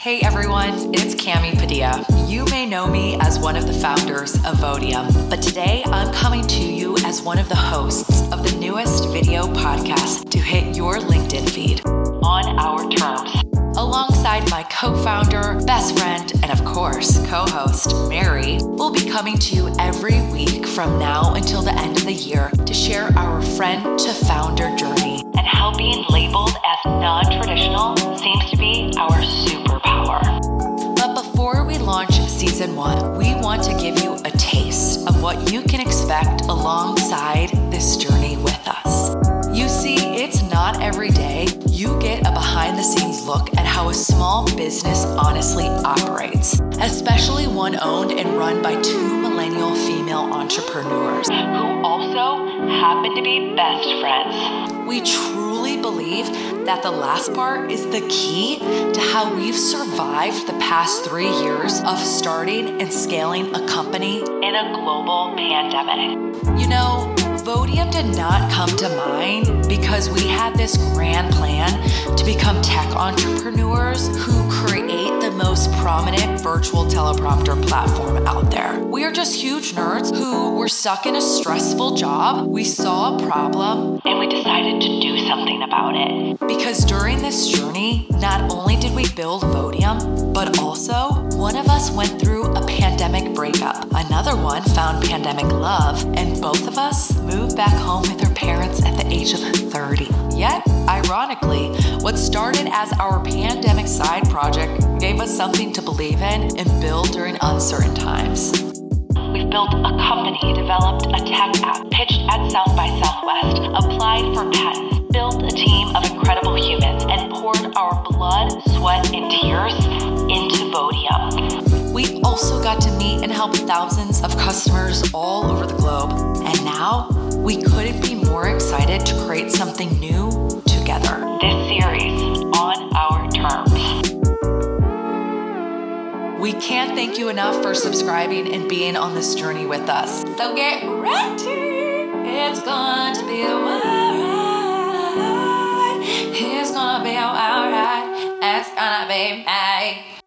Hey everyone, it's Cami Padilla. You may know me as one of the founders of Vodium, but today I'm coming to you as one of the hosts of the newest video podcast to hit your LinkedIn feed on our terms. Alongside my co founder, best friend, and of course, co host, Mary, we'll be coming to you every week from now until the end of the year to share our friend to founder journey and how being labeled as non traditional season one, we want to give you a taste of what you can expect alongside this journey with us. You see, it's not every day you get a behind the scenes look at how a small business honestly operates, especially one owned and run by two millennial female entrepreneurs who also happen to be best friends. We truly believe that the last part is the key to how we've survived the past three years of starting and scaling a company in a global pandemic. You know, Vodium did not come to mind because we had this grand plan to become tech entrepreneurs who create the most prominent virtual teleprompter platform out there. We are just huge nerds who were stuck in a stressful job. We saw a problem and we decided Because during this journey, not only did we build Vodium, but also one of us went through a pandemic breakup. Another one found pandemic love, and both of us moved back home with our parents at the age of 30. Yet, ironically, what started as our pandemic side project gave us something to believe in and build during uncertain times. We've built a company, developed a tech app, pitched at South by Southwest, applied for patents, incredible humans, and poured our blood, sweat, and tears into Vodium. We also got to meet and help thousands of customers all over the globe. And now we couldn't be more excited to create something new together. This series on our terms. We can't thank you enough for subscribing and being on this journey with us. So get ready. It's going to be a wild ride.